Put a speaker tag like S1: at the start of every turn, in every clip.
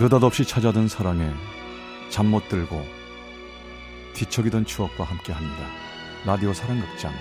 S1: 느닷없이 찾아든 사랑에 잠 못 들고 뒤척이던 추억과 함께합니다. 라디오 사랑극장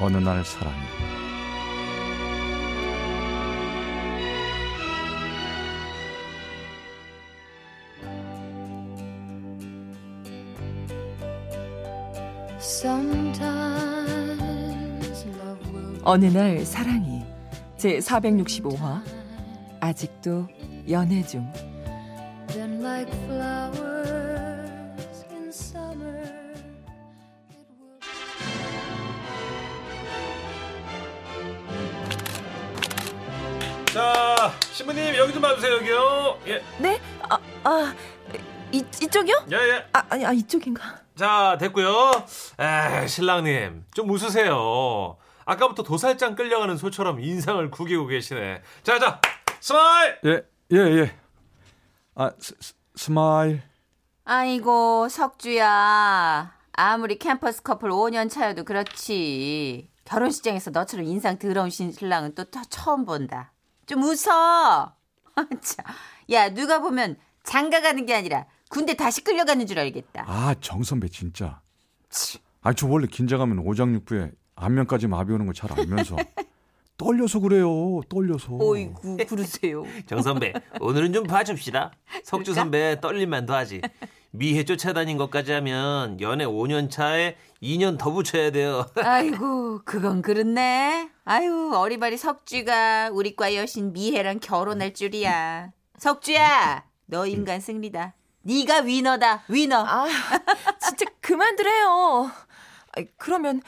S1: 어느 날 사랑이
S2: 어느 날 사랑이 제 465화 아직도 연애 중
S3: 자, 신부님 여기 좀 봐주세요 여기요. 예,
S2: 네? 아, 아 이, 이쪽이요?
S3: 예, 예.
S2: 아, 아니, 아, 이쪽인가?
S3: 자, 됐고요. 에, 신랑님 좀 웃으세요. 아까부터 도살장 끌려가는 소처럼 인상을 구기고 계시네. 자, 자, smile.
S1: 예, 예, 예. 아, 스, 스, smile.
S4: 아이고, 석주야. 아무리 캠퍼스 커플 5년 차여도 그렇지. 결혼식장에서 너처럼 인상 더러운 신랑은 또, 또 처음 본다. 좀 웃어. 참. 야, 누가 보면 장가 가는 게 아니라 군대 다시 끌려가는 줄 알겠다.
S1: 아, 정 선배 진짜. 아, 저 원래 긴장하면 오장육부에 안면까지 마비 오는 거 잘 알면서 떨려서 그래요. 떨려서.
S4: 어이구, 그러세요.
S3: 정 선배, 오늘은 좀 봐줍시다. 석주 선배 떨릴만도 하지. 미해 쫓아다닌 것까지 하면 연애 5년 차에 2년 더 붙여야 돼요.
S4: 아이고, 그건 그렇네. 아유, 어리바리 석주가 우리과 여신 미혜랑 결혼할 줄이야. 석주야, 너 인간 승리다. 네가 winner다, winner.
S2: 아, 진짜 그만두래요. 그러면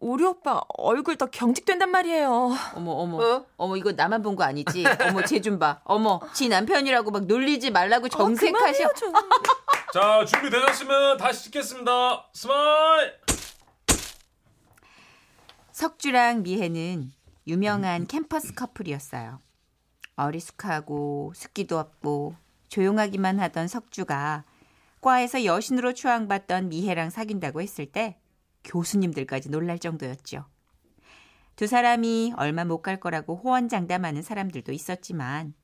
S2: 우리 오빠 얼굴 더 경직된단 말이에요.
S4: 어머, 어머, 어? 머 이거 나만 본 거 아니지? 어머, 쟤 좀 봐. 어머, 지 남편이라고 막 놀리지 말라고 정색하셔.
S2: 어, 좀.
S3: 자, 준비 되셨으면 다시 찍겠습니다. smile.
S4: 석주랑 미혜는 유명한 캠퍼스 커플이었어요. 어리숙하고 습기도 없고 조용하기만 하던 석주가 과에서 여신으로 추앙받던 미혜랑 사귄다고 했을 때 교수님들까지 놀랄 정도였죠. 두 사람이 얼마 못 갈 거라고 호언장담하는 사람들도 있었지만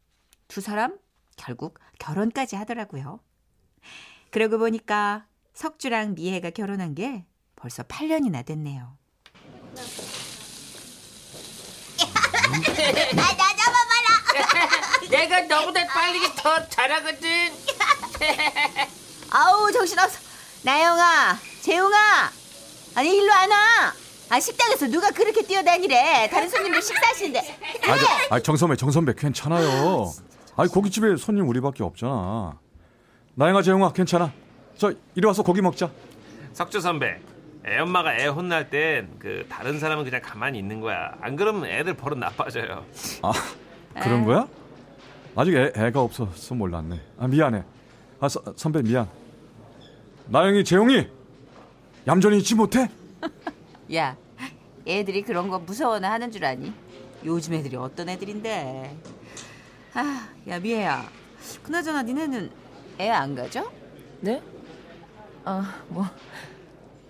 S4: 두 사람 결국 결혼까지 하더라고요. 그러고 보니까 석주랑 미혜가 결혼한 게 벌써 8년이나 됐네요.
S5: 나 잡아봐라.
S6: 내가 너보다 빨리 더 잘하거든.
S4: 아우 정신없어. 나영아, 재웅아, 아니 일로 안 와. 아 식당에서 누가 그렇게 뛰어다니래? 다른 손님들 식사하시는데.
S1: 아, 저, 아, 정 선배, 정 선배 괜찮아요. 아니 고깃집에 손님 우리밖에 없잖아. 나영아, 재영아 괜찮아. 저 이리 와서 고기 먹자.
S3: 석주 선배, 애 엄마가 애 혼날 땐 그 다른 사람은 그냥 가만히 있는 거야. 안 그러면 애들 버릇 나빠져요.
S1: 아 그런 거야? 아직 애, 애가 없어서 몰랐네. 아 미안해. 아 서, 선배 미안. 나영이, 재용이 얌전히 있지 못해?
S4: 야, 애들이 그런 거 무서워나 하는 줄 아니? 요즘 애들이 어떤 애들인데? 아, 야 미애야. 그나저나 니네는 애 안 가져?
S2: 네? 아, 뭐.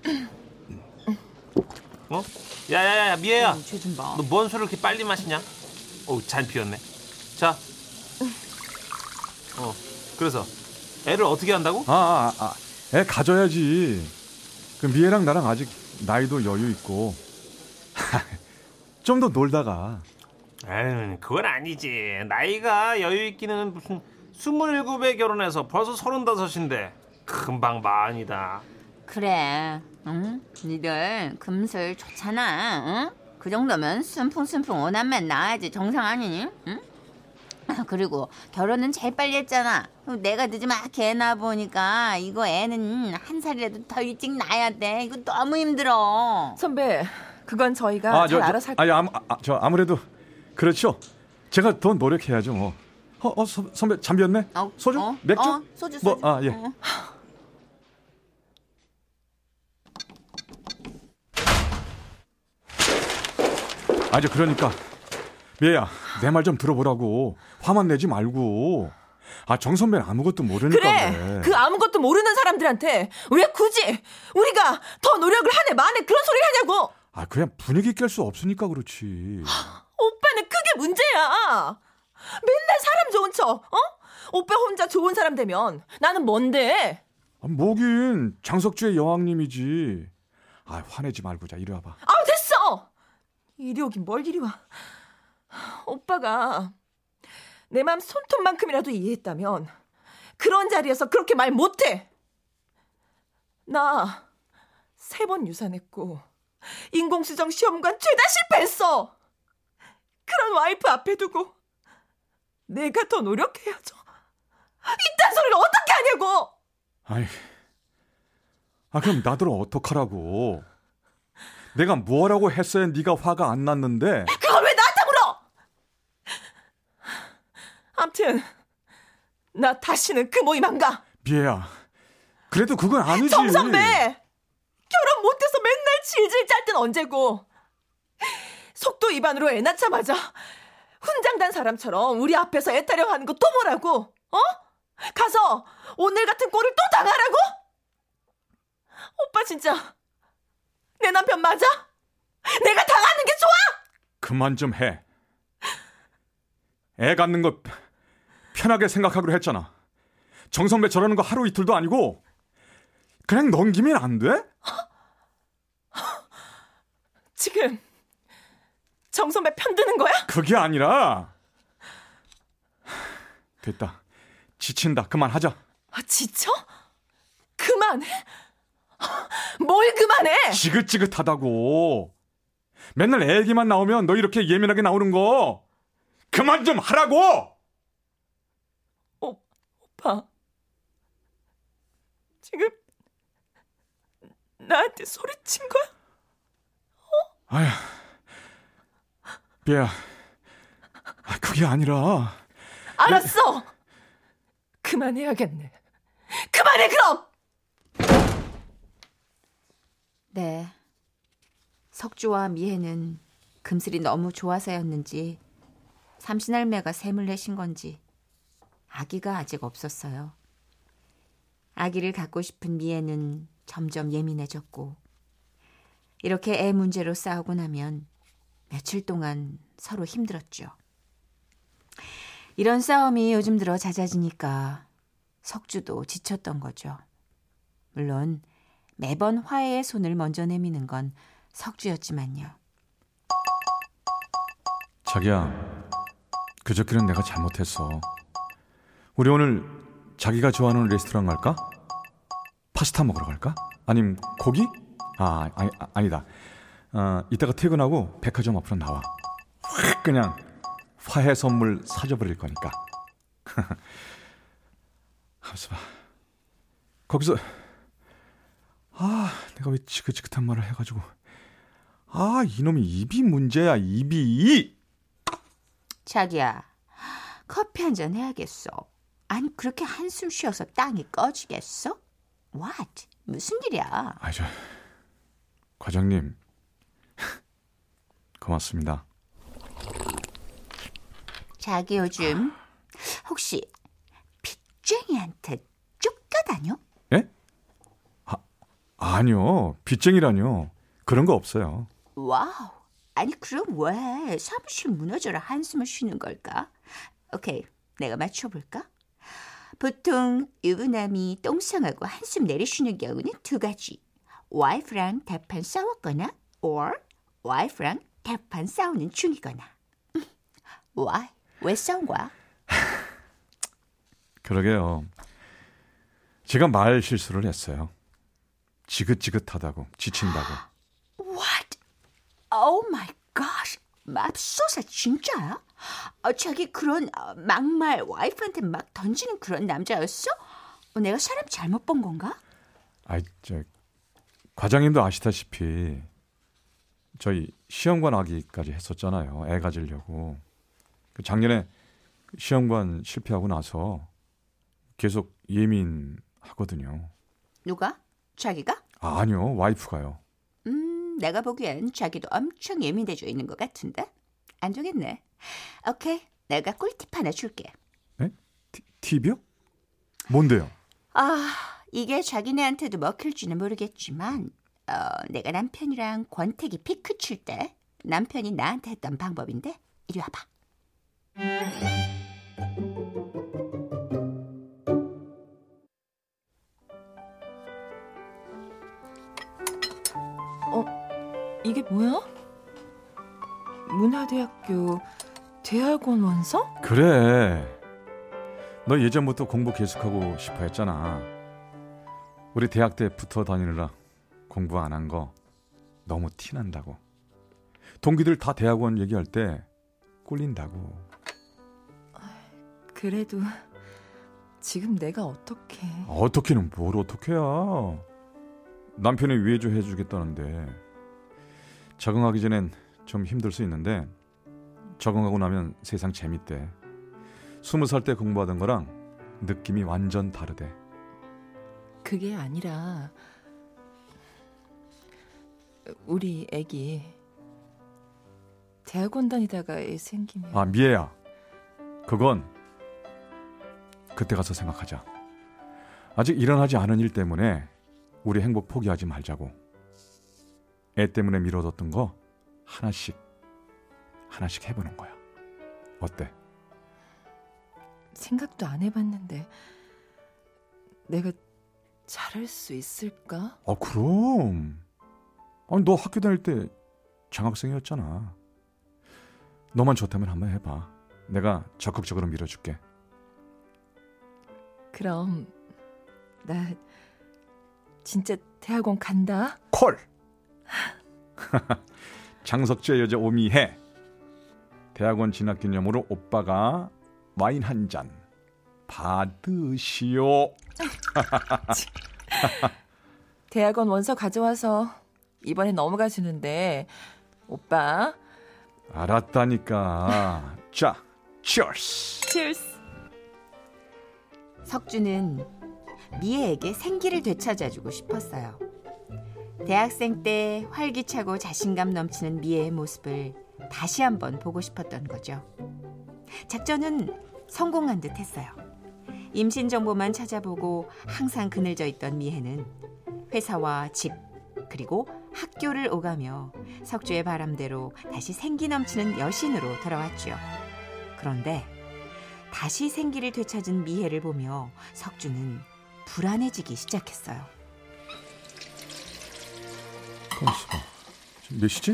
S3: 어? 야야야 미애야,
S4: 쟤좀 봐.
S3: 너 뭔 술을 이렇게 빨리 마시냐? 어우 잔 비었네. 자, 어 그래서 애를 어떻게 한다고?
S1: 아, 아, 아, 애 가져야지. 그 미애랑 나랑 아직 나이도 여유 있고 좀 더 놀다가
S3: 에휴, 그건 아니지. 나이가 여유 있기는 무슨 스물일곱에 결혼해서 벌써 서른다섯인데 금방 마흔이다.
S4: 그래, 응? 니들 금슬 좋잖아, 응? 그 정도면 순풍순풍 오남매 낳아야지 정상 아니니? 응? 아, 그리고 결혼은 제일 빨리 했잖아. 내가 늦으면 개 낳아 보니까 이거 애는 한 살이라도 더 일찍 낳아야 돼. 이거 너무 힘들어.
S2: 선배, 그건 저희가 잘 알아서 할
S1: 아니, 아무, 아, 저 아무래도 그렇죠. 제가 더 노력해야죠. 뭐. 어, 어 서, 선배 잠비었네.
S4: 어,
S1: 소주?
S4: 어,
S1: 맥주?
S4: 어, 소주,
S1: 뭐,
S4: 소주.
S1: 아 예.
S4: 어.
S1: 아저 그러니까 미애야 내 말 좀 들어보라고 화만 내지 말고 아 정 선배는 아무것도 모르니까
S2: 그래, 그 아무것도 모르는 사람들한테 왜 굳이 우리가 더 노력을 하네 마네 그런 소리를 하냐고.
S1: 아 그냥 분위기 깰 수 없으니까 그렇지
S2: 오빠는 그게 문제야. 맨날 사람 좋은 척, 어? 오빠 혼자 좋은 사람 되면 나는 뭔데?
S1: 아, 뭐긴 장석주의 여왕님이지. 아 화내지 말고 자 이리 와봐.
S2: 아 됐어. 이리 오긴 뭘 이리 와. 오빠가 내 맘 손톱만큼이라도 이해했다면 그런 자리에서 그렇게 말 못해. 나 세 번 유산했고 인공수정 시험관 죄다 실패했어. 그런 와이프 앞에 두고 내가 더 노력해야죠. 이딴 소리를 어떻게 하냐고.
S1: 아이, 아 그럼 나더러 어떡하라고? 내가 뭐라고 했어야 네가 화가 안 났는데?
S2: 그걸 왜 나한테 물어? 암튼 나 다시는 그 모임 안 가.
S1: 미애야, 그래도 그건 아니지.
S2: 정 선배 결혼 못해서 맨날 질질 짤 땐 언제고 속도 위반으로 애 낳자마자 훈장단 사람처럼 우리 앞에서 애 타령 하는 거 또 뭐라고? 어? 가서 오늘 같은 꼴을 또 당하라고? 오빠 진짜 내 남편 맞아? 내가 당하는 게 좋아?
S1: 그만 좀 해. 애 갖는 거 편하게 생각하기로 했잖아. 정선배 저러는 거 하루 이틀도 아니고 그냥 넘기면 안 돼?
S2: 지금 정 선배 편드는 거야?
S1: 그게 아니라 됐다. 지친다. 그만하자.
S2: 아, 지쳐? 그만해? 뭘 그만해?
S1: 지긋지긋하다고. 맨날 애 얘기만 나오면 너 이렇게 예민하게 나오는 거 그만 좀 하라고.
S2: 오빠. 지금 나한테 소리친 거야?
S1: 아야, 비야, 아, 그게 아니라
S2: 알았어. 그만해야겠네. 그만해 그럼.
S4: 네. 석주와 미혜는 금슬이 너무 좋아서였는지 삼신할매가 샘을 내신 건지 아기가 아직 없었어요. 아기를 갖고 싶은 미혜는 점점 예민해졌고 이렇게 애 문제로 싸우고 나면 며칠 동안 서로 힘들었죠. 이런 싸움이 요즘 들어 잦아지니까 석주도 지쳤던 거죠. 물론 매번 화해의 손을 먼저 내미는 건 석주였지만요.
S1: 자기야, 그저께는 내가 잘못했어. 우리 오늘 자기가 좋아하는 레스토랑 갈까? 파스타 먹으러 갈까? 아님 고기? 아, 아니, 아, 아니다. 어, 이따가 퇴근하고 백화점 앞으로 나와. 확 그냥 화해 선물 사줘버릴 거니까. 하면서 봐. 거기서 아, 내가 왜 지긋지긋한 말을 해가지고 아, 이놈이 입이 문제야, 입이.
S4: 자기야, 커피 한 잔 해야겠어. 아니 그렇게 한숨 쉬어서 땅이 꺼지겠어? What? 무슨 일이야?
S1: 아, 저 과장님 고맙습니다.
S4: 자기 요즘 혹시 빚쟁이한테 쫓겨다녀?
S1: 예? 아, 아니요. 빚쟁이라뇨. 그런 거 없어요.
S4: 와우. 아니 그럼 왜 사무실 무너져라 한숨을 쉬는 걸까? 오케이, 내가 맞춰볼까? 보통 유부남이 똥상하고 한숨 내리쉬는 경우는 두 가지. 와이프랑 대판 싸웠거나 or 와이프랑 대판 싸우는 중이거나. Why? 왜 싸운 거야?
S1: 그러게요. 제가 말 실수를 했어요. 지긋지긋하다고, 지친다고.
S4: What? Oh my gosh. 맙소사 진짜야? 어, 자기 그런 어, 막말 와이프한테 막 던지는 그런 남자였어? 어, 내가 사람 잘못 본 건가?
S1: 아이, 저, 과장님도 아시다시피, 저희 시험관 아기까지 했었잖아요. 애 가지려고. 그 작년에 시험관 실패하고 나서 계속 예민하거든요.
S4: 누가? 자기가?
S1: 아, 아니요. 와이프가요.
S4: 음, 내가 보기엔 자기도 엄청 예민해져 있는 것 같은데? 안 되겠네. 오케이, 내가 꿀팁 하나 줄게.
S1: 네? 티, 팁이요? 뭔데요?
S4: 아, 이게 자기네한테도 먹힐지는 모르겠지만, 어, 내가 남편이랑 권태기 피크 칠 때 남편이 나한테 했던 방법인데, 이리 와봐.
S2: 이게 뭐야? 문화대학교 대학원 원서?
S1: 그래. 너 예전부터 공부 계속하고 싶어 했잖아. 우리 대학 때 붙어 다니느라 공부 안 한 거 너무 티난다고. 동기들 다 대학원 얘기할 때 꿀린다고.
S2: 그래도 지금 내가 어떻게
S1: 어떻게는 뭘 어떻게야. 남편이 위해줘 해주겠다는데 적응하기 전엔 좀 힘들 수 있는데 적응하고 나면 세상 재밌대. 스무 살 때 공부하던 거랑 느낌이 완전 다르대.
S2: 그게 아니라 우리 애기 대학원 다니다가 애 생기면
S1: 아 미애야, 그건 그때 가서 생각하자. 아직 일어나지 않은 일 때문에 우리 행복 포기하지 말자고. 애 때문에 미뤄뒀던 거 하나씩 하나씩 해보는 거야. 어때?
S2: 생각도 안 해봤는데 내가 잘할 수 있을까?
S1: 아 그럼. 아니 너 학교 다닐 때 장학생이었잖아. 너만 좋다면 한번 해봐. 내가 적극적으로 밀어줄게.
S2: 그럼 나 진짜 대학원 간다.
S1: 콜. 장석주의 여자 오미혜. 대학원 진학 기념으로 오빠가 와인 한 잔 받으시오.
S2: 대학원 원서 가져와서 이번에 넘어가 주는데 오빠
S1: 알았다니까. 자, 치얼스.
S2: 치얼스.
S4: 석주는 미애에게 생기를 되찾아주고 싶었어요. 대학생 때 활기차고 자신감 넘치는 미애의 모습을 다시 한번 보고 싶었던 거죠. 작전은 성공한 듯 했어요. 임신 정보만 찾아보고 항상 그늘져 있던 미애는 회사와 집, 그리고 학교를 오가며 석주의 바람대로 다시 생기 넘치는 여신으로 돌아왔죠. 그런데 다시 생기를 되찾은 미혜를 보며 석주는 불안해지기 시작했어요.
S1: 가만있어 봐. 지금 몇 시지?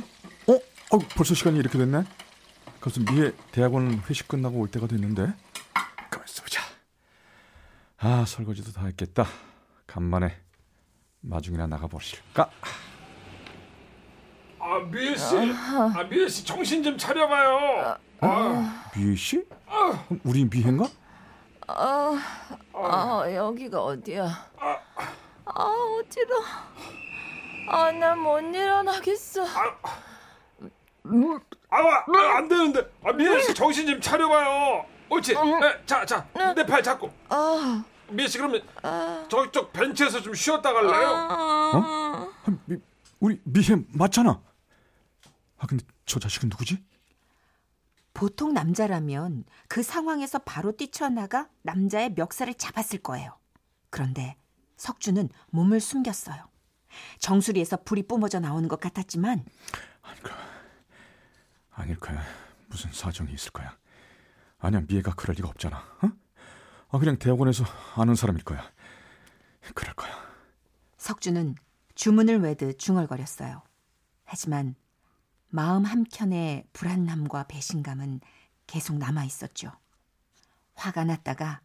S1: 어? 어? 벌써 시간이 이렇게 됐네? 그래서 미애 대학원 회식 끝나고 올 때가 됐는데 가만 있어 보자 아 설거지도 다 했겠다 간만에 마중이나 나가보실까?
S3: 아 미애 씨, 아 미애 씨 정신 좀 차려봐요. 아,
S1: 미애 씨? 우리 미애인가?
S2: 아 여기가 어디야? 아 어지러. 아 나 못 일어나겠어.
S3: 아, 아, 안 되는데. 아 미애 씨 정신 좀 차려봐요. 옳지. 네, 자, 자, 내 팔 잡고.
S2: 아,
S3: 미애 씨 그러면 저쪽 벤치에서 좀 쉬었다 갈래요?
S1: 아, 미, 우리 미애 맞잖아 아 근데 저 자식은 누구지?
S4: 보통 남자라면 그 상황에서 바로 뛰쳐나가 남자의 멱살을 잡았을 거예요. 그런데 석주는 몸을 숨겼어요. 정수리에서 불이 뿜어져 나오는 것 같았지만
S1: 아닐 거야 무슨 사정이 있을 거야 아니야 미애가 그럴 리가 없잖아 어? 아 그냥 대학원에서 아는 사람일 거야 그럴 거야
S4: 석주는 주문을 외듯 중얼거렸어요. 하지만 마음 한켠의 불안함과 배신감은 계속 남아 있었죠. 화가 났다가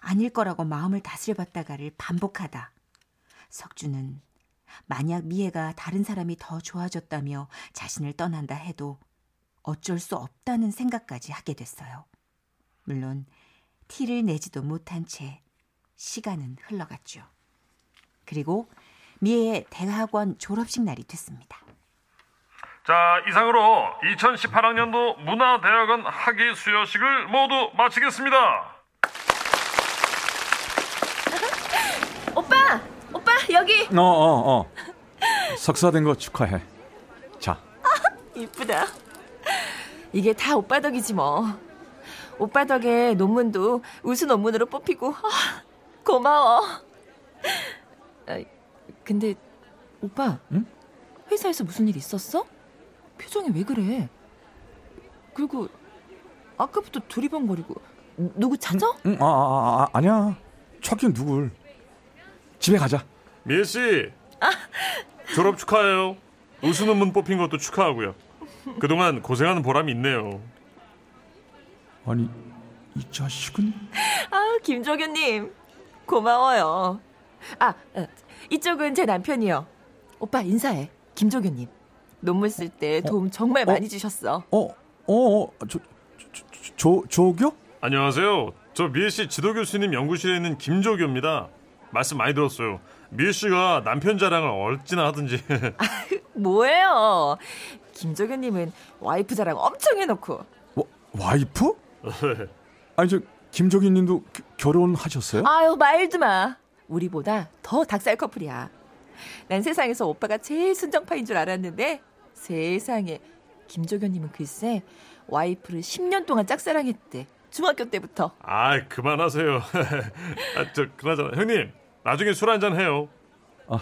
S4: 아닐 거라고 마음을 다스려봤다가를 반복하다. 석주는 만약 미애가 다른 사람이 더 좋아졌다며 자신을 떠난다 해도 어쩔 수 없다는 생각까지 하게 됐어요. 물론 티를 내지도 못한 채 시간은 흘러갔죠. 그리고 미애의 대학원 졸업식 날이 됐습니다.
S7: 자, 이상으로 2018학년도 문화대학원 학위 수여식을 모두 마치겠습니다.
S2: 오빠, 오빠 여기
S1: 어 어 어, 석사된 거 축하해 자
S2: 이쁘다. 이게 다 오빠 덕이지 뭐. 오빠 덕에 논문도 우수 논문으로 뽑히고 아, 고마워. 아, 근데 오빠,
S1: 응?
S2: 회사에서 무슨 일 있었어? 표정이 왜 그래? 그리고 아까부터 두리번거리고 누구 찾아?
S1: 응, 아, 아, 아, 아니야 찾긴 누굴 집에 가자
S7: 미애 씨. 졸업 축하해요. 우수 논문 뽑힌 것도 축하하고요. 그동안 고생하는 보람이 있네요.
S1: 아니 이 자식은
S2: 아, 김종현님. 고마워요. 아, 어, 이쪽은 제 남편이요. 오빠 인사해. 김종현님. 논문 쓸 때 도움 정말 많이 주셨어.
S1: 어어저저 조교?
S7: 안녕하세요. 저 미애 씨 지도 교수님 연구실에 있는 김조교입니다. 말씀 많이 들었어요. 미애 씨가 남편 자랑을 어찌나 하든지.
S2: 뭐예요? 김종현님은 와이프 자랑 엄청 해놓고.
S1: 와, 와이프? 아니 저 김종인님도 겨- 결혼하셨어요?
S2: 아유, 말도 마. 우리보다 더 닭살 커플이야. 난 세상에서 오빠가 제일 순정파인 줄 알았는데 세상에 김종현님은 글쎄 와이프를 10년 동안 짝사랑했대. 중학교 때부터.
S7: 아, 그만하세요. 아, 저 그나저나 형님, 나중에 술 한잔 해요.
S1: 아.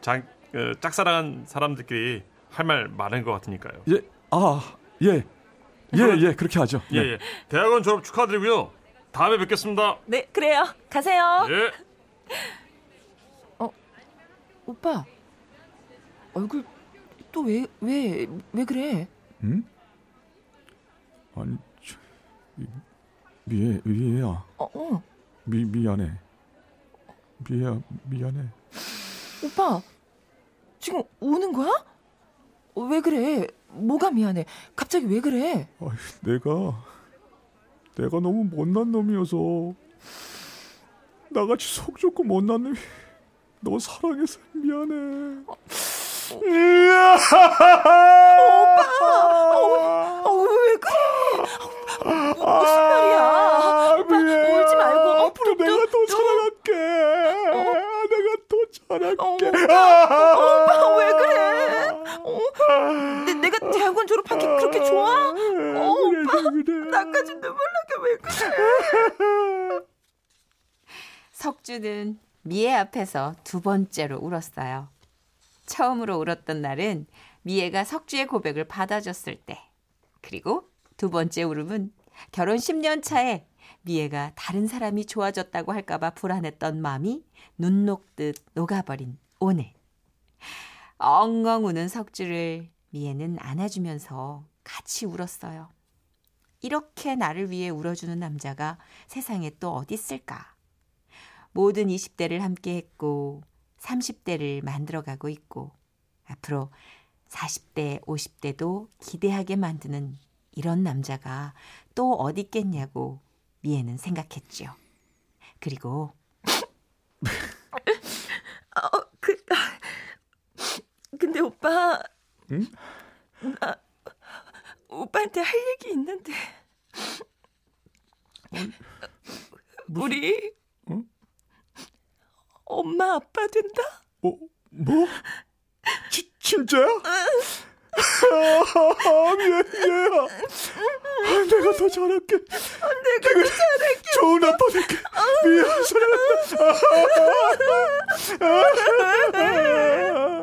S7: 장, 어, 짝사랑한 사람들끼리 할 말 많은 것 같으니까요.
S1: 예, 아, 예, 예, 예, 그렇게 하죠.
S7: 예, 예. 대학원 졸업 축하드리고요. 다음에 뵙겠습니다.
S2: 네, 그래요. 가세요.
S7: 예.
S2: 오빠. 얼굴 또 왜 왜 왜 그래?
S1: 응? 아니, 저, 미- 미애, 미애야,
S2: 어, 어.
S1: 미 미안해. 미애야, 미안해.
S2: 오빠. 지금 우는 거야? 어, 왜 그래? 뭐가 미안해? 갑자기 왜 그래?
S1: 아이, 내가 내가 너무 못난 놈이어서 나같이 속 좋고 못난 놈이 너 사랑해서 미안해.
S2: 어, 왜 그래? 어, 무슨 말이야? 오빠 울지 말고 어,
S1: 앞으로 내가 더 사랑할게. 내가 더
S2: 어,
S1: 잘할게.
S2: 오빠 왜 그래? 어? 내, 내가 대학원 졸업한 게 그렇게 좋아? 어, 오빠 나까지 눈물 나게 왜 그래?
S4: 석주는 미애 앞에서 두 번째로 울었어요. 처음으로 울었던 날은 미애가 석주의 고백을 받아줬을 때. 그리고 두 번째 울음은 결혼 10년 차에 미애가 다른 사람이 좋아졌다고 할까봐 불안했던 마음이 눈 녹듯 녹아버린 오늘. 엉엉 우는 석주를 미애는 안아주면서 같이 울었어요. 이렇게 나를 위해 울어주는 남자가 세상에 또 어디 있을까? 모든 20대를 함께 했고 30대를 만들어가고 있고 앞으로 40대, 50대도 기대하게 만드는 이런 남자가 또 어디 있겠냐고 미애는 생각했죠. 그리고
S2: 어, 그, 근데 오빠.
S1: 응?
S2: 나 오빠한테 할 얘기 있는데. 우리
S1: 응?
S2: 엄마 아빠 된다?
S1: 뭐 뭐? 지, 진짜야? 아, 미애야. 아, 내가 더 잘할게. 내가 더 잘할게. 좋은 아빠 될게. 미애 사랑한다.